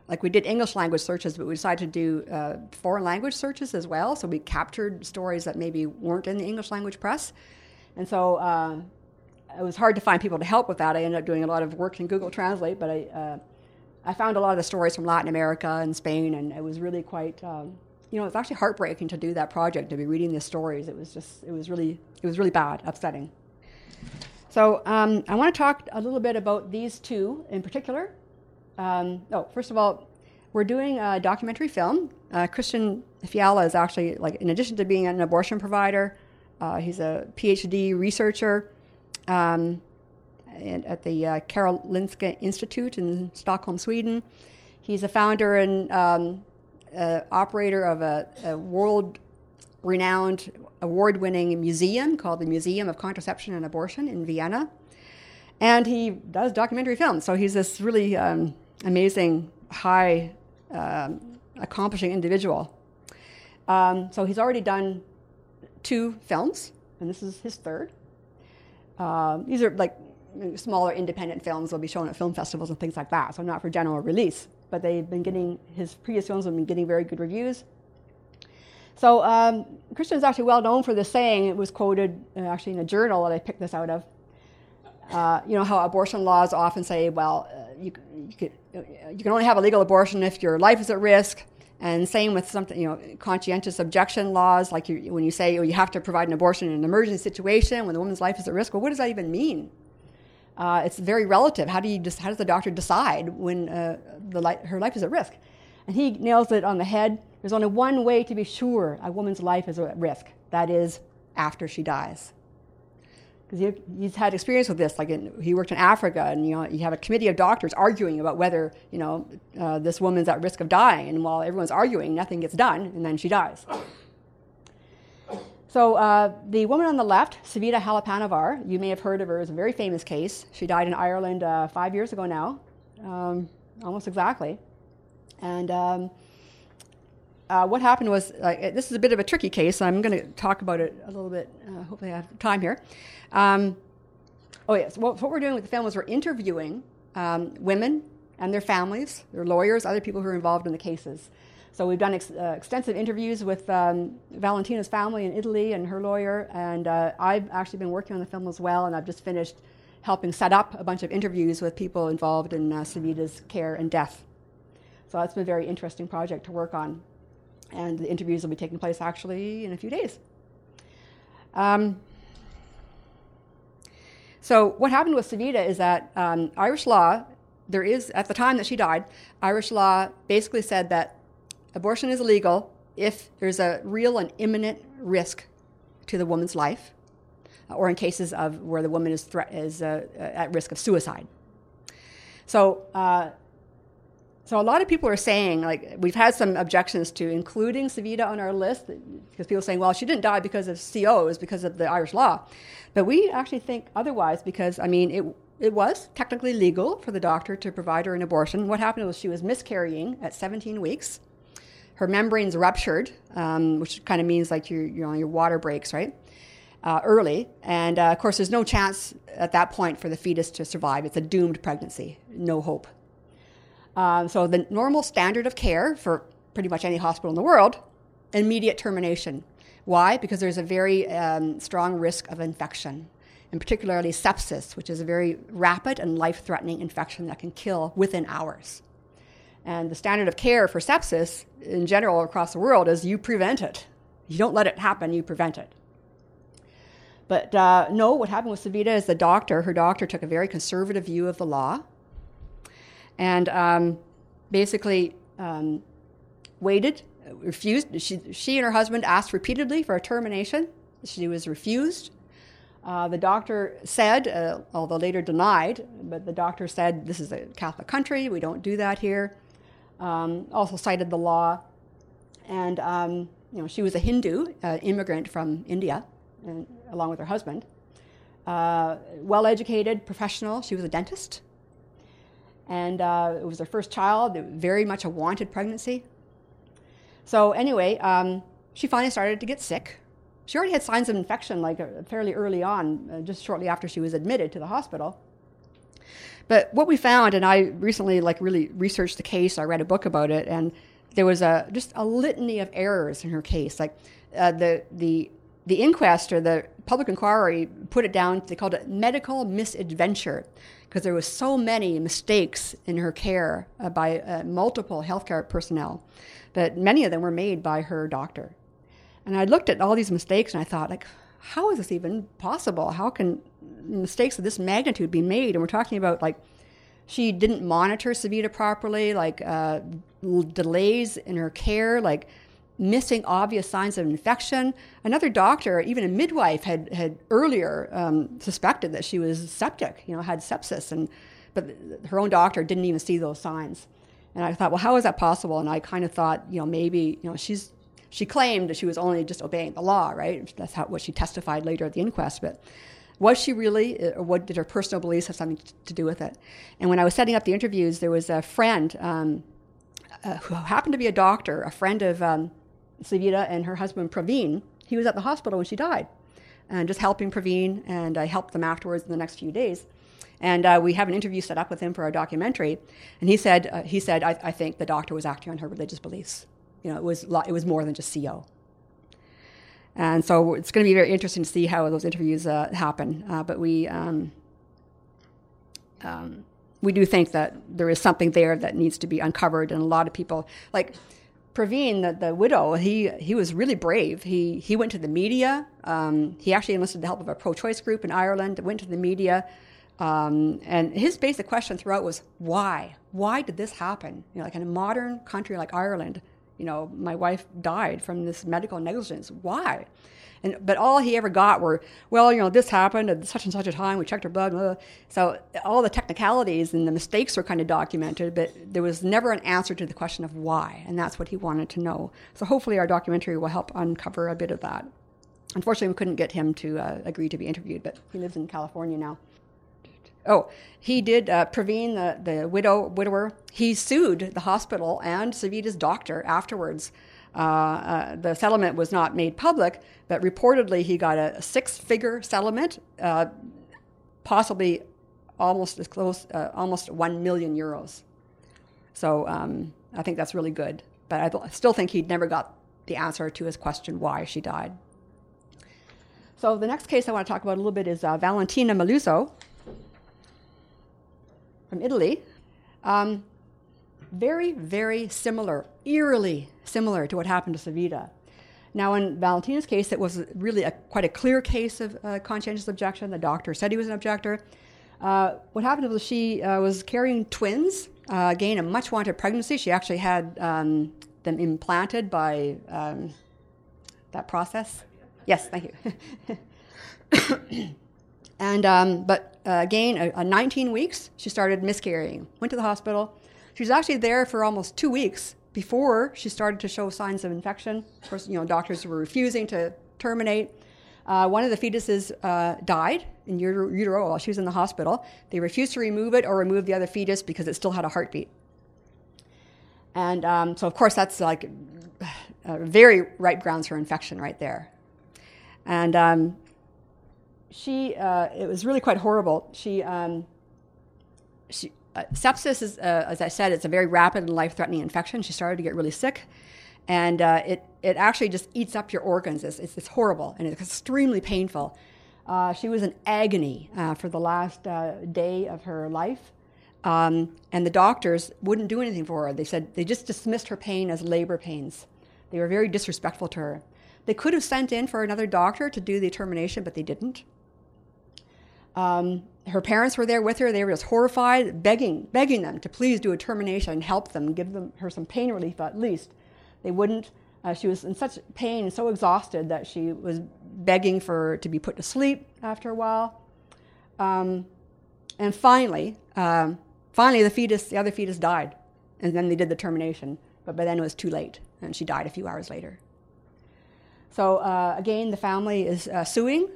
like we did English language searches, but we decided to do uh, foreign language searches as well. So we captured stories that maybe weren't in the English language press. And so uh, it was hard to find people to help with that. I ended up doing a lot of work in Google Translate, but I uh, I found a lot of the stories from Latin America and Spain, and it was really quite, um, you know, it's actually heartbreaking to do that project to be reading these stories. It was just, it was really, it was really bad, upsetting. So um, I want to talk a little bit about these two in particular. Um, oh, first of all, we're doing a documentary film. Uh, Christian Fiala is actually like, in addition to being an abortion provider, uh, he's a PhD researcher. Um, at the uh, Karolinska Institute in Stockholm, Sweden. He's a founder and um, uh, operator of a, a, world renowned award winning museum called the Museum of Contraception and Abortion in Vienna. And he does documentary films. So he's this really um, amazing, high um, accomplishing individual. Um, so he's already done two films, and this is his third. Uh, these are like smaller independent films will be shown at film festivals and things like that, so not for general release. But they've been getting his previous films have been getting very good reviews. So um, Christian is actually well known for this saying. It was quoted uh, actually in a journal that I picked this out of. Uh, you know how abortion laws often say, well, uh, you, you, could, you can only have a legal abortion if your life is at risk. And same with something, you know, conscientious objection laws, like you, when you say oh, you have to provide an abortion in an emergency situation when the woman's life is at risk. Well, what does that even mean? Uh, it's very relative. How do you just, how does the doctor decide when uh, the li- her life is at risk? And he nails it on the head. There's only one way to be sure a woman's life is at risk. That is after she dies because he's had experience with this. Like in, he worked in Africa, and you know you have a committee of doctors arguing about whether you know uh, this woman's at risk of dying, and while everyone's arguing, nothing gets done, and then she dies. So uh, the woman on the left, Savita Halappanavar, you may have heard of her. It's a very famous case. She died in Ireland uh, five years ago now, um, almost exactly, and. Um, uh, what happened was uh, this is a bit of a tricky case. I'm going to talk about it a little bit. Uh, hopefully, I have time here. Um, oh yes, well, what we're doing with the film is we're interviewing um, women and their families, their lawyers, other people who are involved in the cases. So we've done ex- uh, extensive interviews with um, Valentina's family in Italy and her lawyer, and uh, I've actually been working on the film as well, and I've just finished helping set up a bunch of interviews with people involved in uh, Savita's care and death. So that's been a very interesting project to work on and the interviews will be taking place actually in a few days. Um, so what happened with Savita is that um, Irish law, there is at the time that she died, Irish law basically said that abortion is illegal if there's a real and imminent risk to the woman's life, or in cases of where the woman is, is uh, at risk of suicide. So uh, so a lot of people are saying, like, we've had some objections to including Savita on our list because people are saying, well, she didn't die because of co COs, because of the Irish law. But we actually think otherwise because, I mean, it, it was technically legal for the doctor to provide her an abortion. What happened was she was miscarrying at 17 weeks. Her membranes ruptured, um, which kind of means like your, you know, your water breaks, right? Uh, early. And uh, of course, there's no chance at that point for the fetus to survive. It's a doomed pregnancy, no hope. Um, so the normal standard of care for pretty much any hospital in the world, immediate termination. Why? Because there's a very um, strong risk of infection, and particularly sepsis, which is a very rapid and life-threatening infection that can kill within hours. And the standard of care for sepsis in general across the world is you prevent it. You don't let it happen, you prevent it. But uh, no, what happened with Savita is the doctor, her doctor took a very conservative view of the law and um, basically um, waited, refused. She, she and her husband asked repeatedly for a termination. She was refused. Uh, the doctor said, uh, although later denied, but the doctor said, This is a Catholic country, we don't do that here. Um, also cited the law. And, um, you know, she was a Hindu, uh, immigrant from India, and, along with her husband. Uh, well educated, professional. She was a dentist and uh, it was their first child, very much a wanted pregnancy. So, anyway, um, she finally started to get sick. She already had signs of infection, like uh, fairly early on, uh, just shortly after she was admitted to the hospital. But what we found, and I recently like really researched the case. I read a book about it, and there was a just a litany of errors in her case. Like uh, the the the inquest or the public inquiry put it down. They called it medical misadventure because there was so many mistakes in her care uh, by uh, multiple healthcare personnel but many of them were made by her doctor. And I looked at all these mistakes and I thought, like, how is this even possible? How can mistakes of this magnitude be made? And we're talking about like she didn't monitor Savita properly, like uh, delays in her care, like missing obvious signs of infection. Another doctor, even a midwife, had, had earlier um, suspected that she was septic, you know, had sepsis, and, but her own doctor didn't even see those signs. And I thought, well, how is that possible? And I kind of thought, you know, maybe, you know, she's she claimed that she was only just obeying the law, right? That's how what she testified later at the inquest. But was she really, or what did her personal beliefs have something to do with it? And when I was setting up the interviews, there was a friend um, uh, who happened to be a doctor, a friend of um, Savita and her husband Praveen. He was at the hospital when she died, and just helping Praveen, and I helped them afterwards in the next few days. And uh, we have an interview set up with him for our documentary. And he said, uh, he said, I, I, think the doctor was acting on her religious beliefs. You know, it was, it was more than just CO. And so it's going to be very interesting to see how those interviews uh, happen. Uh, but we, um, um, we do think that there is something there that needs to be uncovered. And a lot of people, like Praveen, the, the widow, he, he was really brave. He, he went to the media. Um, he actually enlisted the help of a pro choice group in Ireland, went to the media um, and his basic question throughout was why? Why did this happen? You know, like in a modern country like Ireland, you know, my wife died from this medical negligence. Why? And, but all he ever got were, well, you know, this happened at such and such a time. We checked her blood. Blah, blah. So all the technicalities and the mistakes were kind of documented, but there was never an answer to the question of why, and that's what he wanted to know. So hopefully, our documentary will help uncover a bit of that. Unfortunately, we couldn't get him to uh, agree to be interviewed, but he lives in California now. Oh, he did. Uh, Praveen, the, the widow widower, he sued the hospital and Savita's doctor afterwards. Uh, uh, the settlement was not made public, but reportedly he got a six-figure settlement, uh, possibly almost as close, uh, almost one million euros. So um, I think that's really good. But I still think he'd never got the answer to his question why she died. So the next case I want to talk about a little bit is uh, Valentina Milluzzo from Italy. Um, very, very similar, eerily similar to what happened to Savita. Now, in Valentina's case, it was really a, quite a clear case of uh, conscientious objection. The doctor said he was an objector. Uh, what happened was she uh, was carrying twins, uh, again, a much wanted pregnancy. She actually had um, them implanted by um, that process. Yes, thank you. and um, but uh, again, a, a 19 weeks, she started miscarrying. Went to the hospital. She was actually there for almost two weeks before she started to show signs of infection. Of course, you know, doctors were refusing to terminate. Uh, one of the fetuses uh, died in utero while she was in the hospital. They refused to remove it or remove the other fetus because it still had a heartbeat. And um, so, of course, that's like uh, very ripe grounds for infection right there. And um, she uh, it was really quite horrible. She um, she uh, sepsis is uh, as I said it's a very rapid and life threatening infection. She started to get really sick, and uh, it it actually just eats up your organs. It's, it's, it's horrible and it's extremely painful. Uh, she was in agony uh, for the last day of her life. Um, and the doctors wouldn't do anything for her. They said they just dismissed her pain as labor pains. They were very disrespectful to her. They could have sent in for another doctor to do the termination, but they didn't. Um, her parents were there with her. They were just horrified, begging, begging them to please do a termination and help them, give them her some pain relief at least. They wouldn't. Uh, she was in such pain so exhausted that she was begging for to be put to sleep after a while. Um, and finally, um, finally, the fetus, the other fetus, died, and then they did the termination. But by then it was too late, and she died a few hours later. So uh, again, the family is uh, suing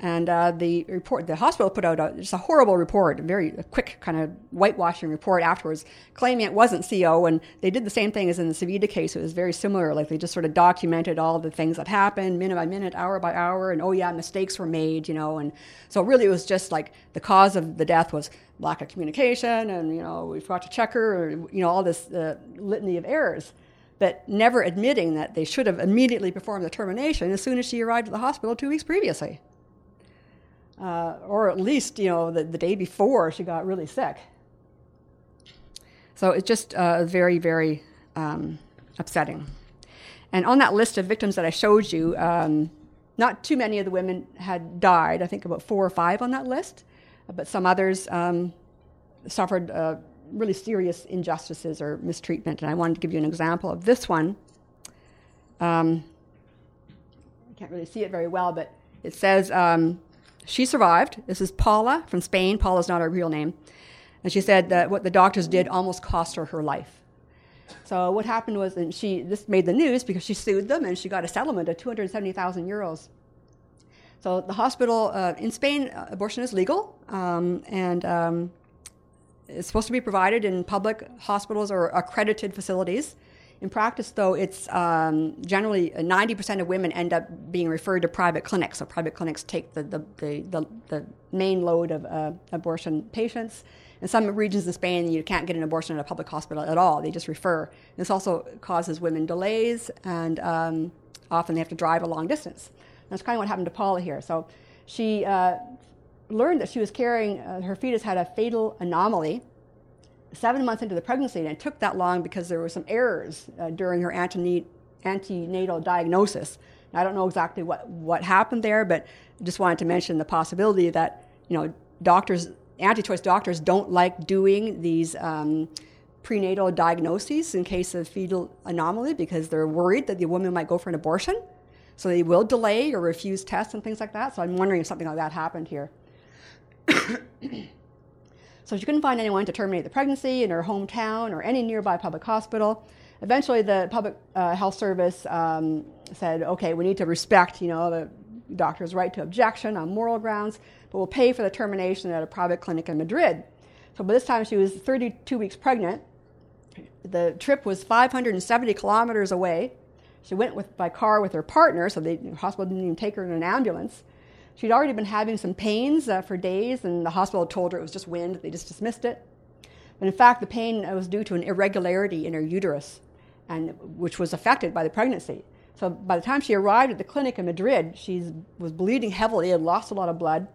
and uh, the report, the hospital put out a, just a horrible report, a very quick kind of whitewashing report afterwards, claiming it wasn't CO. And they did the same thing as in the Savita case. It was very similar. Like they just sort of documented all the things that happened, minute by minute, hour by hour, and oh yeah, mistakes were made, you know. And so really, it was just like the cause of the death was lack of communication, and you know, we forgot to check her, or, you know, all this uh, litany of errors but never admitting that they should have immediately performed the termination as soon as she arrived at the hospital two weeks previously uh, or at least you know the, the day before she got really sick. So it's just uh, very very um, upsetting. And on that list of victims that I showed you, um, not too many of the women had died. I think about four or five on that list, but some others um, suffered uh, really serious injustices or mistreatment. And I wanted to give you an example of this one. Um, I can't really see it very well, but it says um, she survived. This is Paula from Spain. Paula's not her real name. And she said that what the doctors did almost cost her her life. So what happened was, and she this made the news because she sued them and she got a settlement of 270,000 euros. So the hospital uh, in Spain, uh, abortion is legal, um, and um, it's supposed to be provided in public hospitals or accredited facilities. In practice, though, it's um, generally 90% of women end up being referred to private clinics. So private clinics take the, the, the, the, the main load of uh, abortion patients. In some regions in Spain, you can't get an abortion at a public hospital at all. They just refer. This also causes women delays, and um, often they have to drive a long distance. That's kind of what happened to Paula here. So she uh, learned that she was carrying, uh, her fetus had a fatal anomaly seven months into the pregnancy, and it took that long because there were some errors uh, during her antenatal diagnosis. I don't know exactly what, what happened there, but just wanted to mention the possibility that you know doctors, anti-choice doctors, don't like doing these um, prenatal diagnoses in case of fetal anomaly because they're worried that the woman might go for an abortion. So they will delay or refuse tests and things like that. So I'm wondering if something like that happened here. So she couldn't find anyone to terminate the pregnancy in her hometown or any nearby public hospital. Eventually, the public uh, health service um, said, "Okay, we need to respect, you know, the doctor's right to objection on moral grounds, but we'll pay for the termination at a private clinic in Madrid." So by this time, she was 32 weeks pregnant. The trip was 570 kilometers away. She went with, by car with her partner, so the hospital didn't even take her in an ambulance. She'd already been having some pains uh, for days, and the hospital told her it was just wind. They just dismissed it. But in fact, the pain was due to an irregularity in her uterus, and which was affected by the pregnancy. So by the time she arrived at the clinic in Madrid, she was bleeding heavily and lost a lot of blood.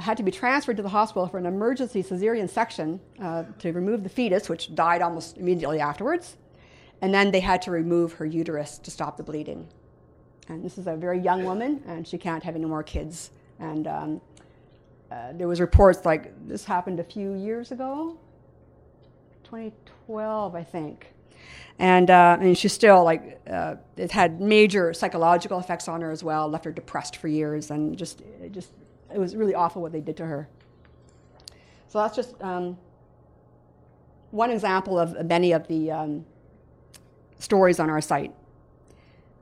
Had to be transferred to the hospital for an emergency cesarean section uh, to remove the fetus, which died almost immediately afterwards. And then they had to remove her uterus to stop the bleeding. And this is a very young woman, and she can't have any more kids. And um, uh, there was reports like this happened a few years ago, 2012, I think. And, uh, and she's still like, uh, it had major psychological effects on her as well, left her depressed for years, and just, it just, it was really awful what they did to her. So that's just um, one example of many of the um, stories on our site.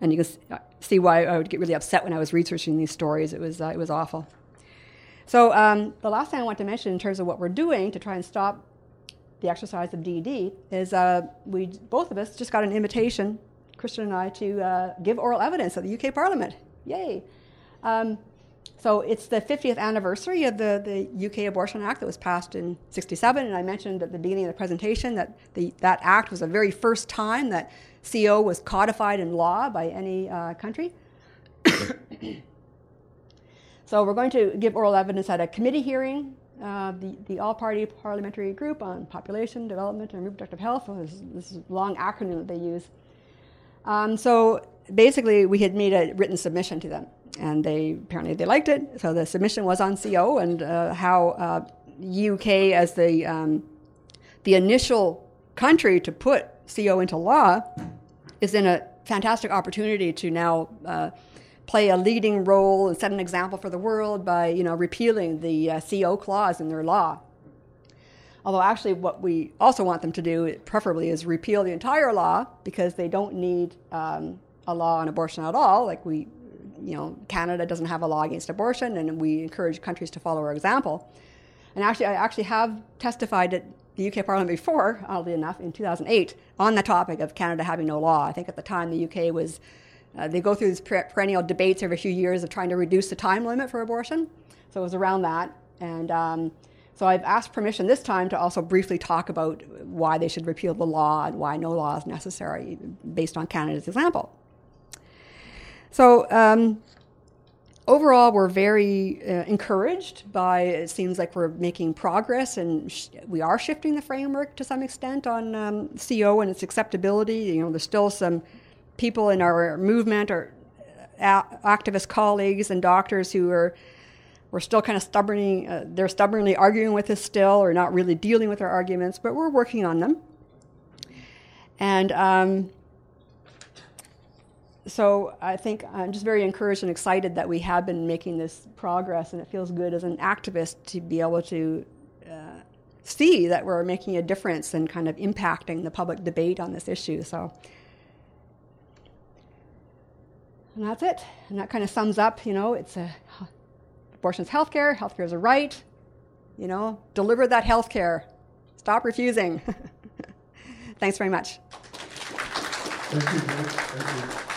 And you can see why I would get really upset when I was researching these stories. It was, uh, it was awful. So um, the last thing I want to mention in terms of what we're doing to try and stop the exercise of DED is uh, we both of us just got an invitation, Christian and I, to uh, give oral evidence at the UK Parliament. Yay! Um, so it's the 50th anniversary of the, the UK Abortion Act that was passed in 67, and I mentioned at the beginning of the presentation that the, that act was the very first time that CO was codified in law by any uh, country. so we're going to give oral evidence at a committee hearing. Uh, the, the all-party parliamentary group on population development and reproductive health. This, this long acronym that they use. Um, so basically, we had made a written submission to them, and they apparently they liked it. So the submission was on CO and uh, how uh, UK as the um, the initial country to put CO into law is in a fantastic opportunity to now uh, play a leading role and set an example for the world by you know repealing the uh, CO clause in their law. Although actually, what we also want them to do, preferably, is repeal the entire law because they don't need um, a law on abortion at all. Like we, you know, Canada doesn't have a law against abortion, and we encourage countries to follow our example. And actually, I actually have testified at the UK Parliament before, oddly enough, in 2008, on the topic of Canada having no law. I think at the time the UK was, uh, they go through these perennial debates every few years of trying to reduce the time limit for abortion. So it was around that. And um, so I've asked permission this time to also briefly talk about why they should repeal the law and why no law is necessary based on Canada's example. So um, overall, we're very uh, encouraged by it seems like we're making progress and sh- we are shifting the framework to some extent on um, CO and its acceptability. You know, there's still some people in our movement or uh, activist colleagues and doctors who are we're still kind of stubbornly uh, they're stubbornly arguing with us still or not really dealing with our arguments, but we're working on them. And um, so I think I'm just very encouraged and excited that we have been making this progress, and it feels good as an activist to be able to uh, see that we're making a difference and kind of impacting the public debate on this issue. So, and that's it. And that kind of sums up, you know, it's a is healthcare, healthcare is a right. You know, deliver that healthcare. Stop refusing. Thanks very much. Thank you. Thank you.